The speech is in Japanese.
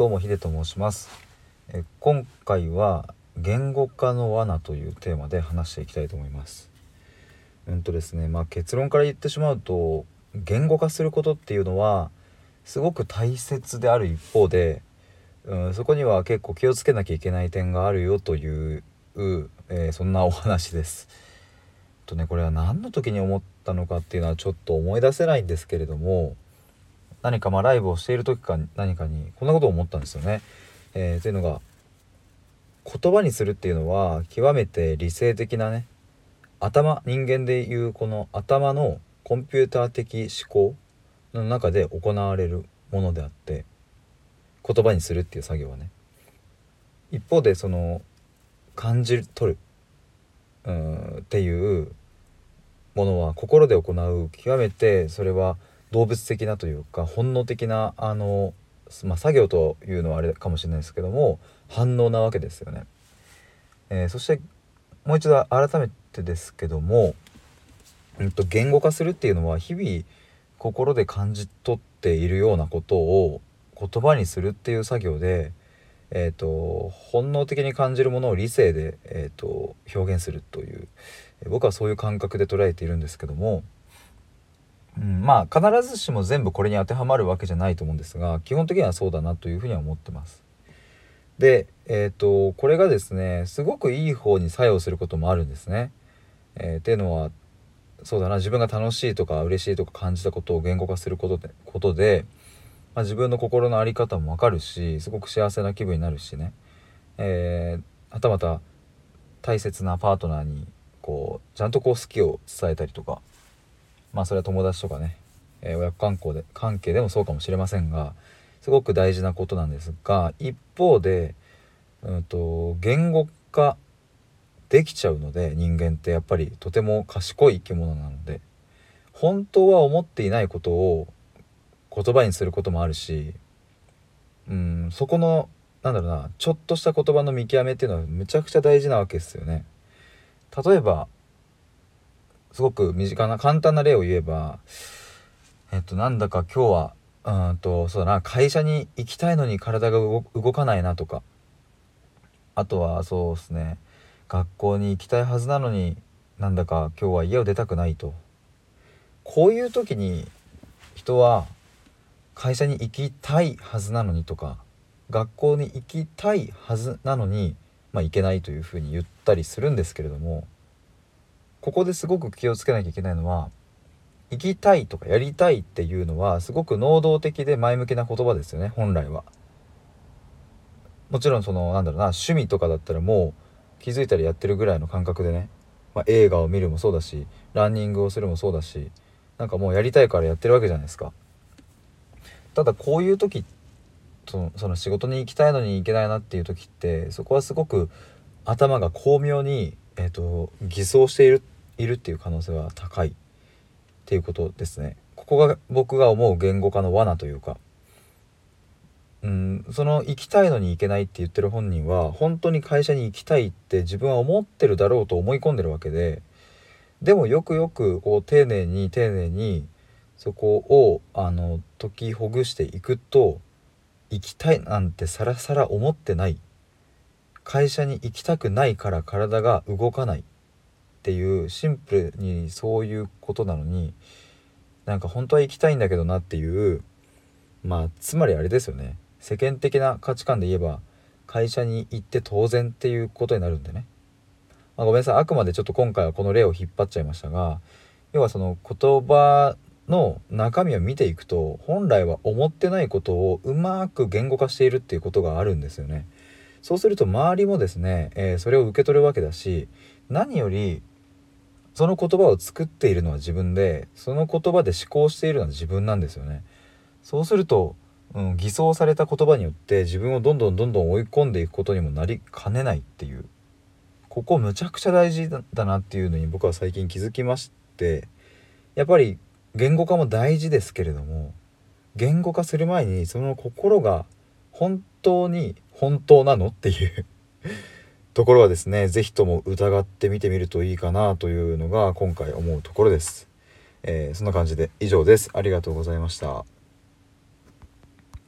どうもヒデと申します。え今回は言語化の罠というテーマで話していきたいと思います。うんとですねまあ結論から言ってしまうと言語化することっていうのはすごく大切である一方で、うん、そこには結構気をつけなきゃいけない点があるよという、えー、そんなお話です。とねこれは何の時に思ったのかっていうのはちょっと思い出せないんですけれども何かまあライブをしている時か何かにこんなことを思ったんですよね。えー、というのが言葉にするっていうのは極めて理性的なね頭人間でいうこの頭のコンピューター的思考の中で行われるものであって言葉にするっていう作業はね一方でその感じ取るうんっていうものは心で行う極めてそれは動物的なというか本能的なあの、まあ、作業というのはあれかもしれないですけども反応なわけですよね。えー、そしてもう一度改めてですけども、うんと、言語化するっていうのは日々心で感じ取っているようなことを言葉にするっていう作業で、えーと、本能的に感じるものを理性で、えーと表現するという僕はそういう感覚で捉えているんですけども。うん、まあ必ずしも全部これに当てはまるわけじゃないと思うんですが基本的にはそうだなというふうには思ってます。で、えーと、これがですねすごくいい方に作用することもあるんですね。えー、っていうのはそうだな自分が楽しいとか嬉しいとか感じたことを言語化することでことで、まあ、自分の心の在り方も分かるしすごく幸せな気分になるしね、えー、はたまた大切なパートナーにこうちゃんとこう好きを伝えたりとかまあそれは友達とかね、えー、親子関係で関係でもそうかもしれませんがすごく大事なことなんですが一方で、うんと、言語化できちゃうので人間ってやっぱりとても賢い生き物なので本当は思っていないことを言葉にすることもあるしうんそこのなんだろうなちょっとした言葉の見極めっていうのはむちゃくちゃ大事なわけですよね。例えばすごく身近な簡単な例を言えばえっとなんだか今日はうんとそうだな会社に行きたいのに体が動かないなとかあとはそうですね学校に行きたいはずなのになんだか今日は家を出たくないと。こういう時に人は会社に行きたいはずなのにとか学校に行きたいはずなのに、まあ、行けないというふうに言ったりするんですけれどもここですごく気をつけなきゃいけないのは行きたいとかやりたいっていうのはすごく能動的で前向きな言葉ですよね本来は。もちろんそのなんだろうな趣味とかだったらもう気づいたらやってるぐらいの感覚でね、まあ、映画を見るもそうだしランニングをするもそうだしなんかもうやりたいからやってるわけじゃないですか。ただこういう時そのその仕事に行きたいのに行けないなっていう時ってそこはすごく頭が巧妙にえーと、偽装しているいるっていう可能性は高いっていうことですね。ここが僕が思う言語化の罠というか。うんその行きたいのに行けないって言ってる本人は本当に会社に行きたいって自分は思ってるだろうと思い込んでるわけででもよくよくこう丁寧に丁寧にそこをあの解きほぐしていくと行きたいなんてさらさら思ってない。会社に行きたくないから体が動かない。っていうシンプルにそういうことなのになんか本当は行きたいんだけどなっていうまあつまりあれですよね。世間的な価値観で言えば会社に行って当然っていうことになるんでね、まあ、ごめんなさい。あくまでちょっと今回はこの例を引っ張っちゃいましたが要はその言葉の中身を見ていくと本来は思ってないことをうまく言語化しているっていうことがあるんですよね。そうすると周りもですね、えー、それを受け取るわけだし何よりその言葉を作っているのは自分でその言葉で思考しているのは自分なんですよね。そうすると、うん、偽装された言葉によって自分をどんどんどんどん追い込んでいくことにもなりかねないっていうここむちゃくちゃ大事だなっていうのに僕は最近気づきましてやっぱり言語化も大事ですけれども言語化する前にその心が本当に本当なのっていうところはですね是非とも疑ってみてみるといいかなというのが今回思うところです。えー、そんな感じで以上です。ありがとうございました。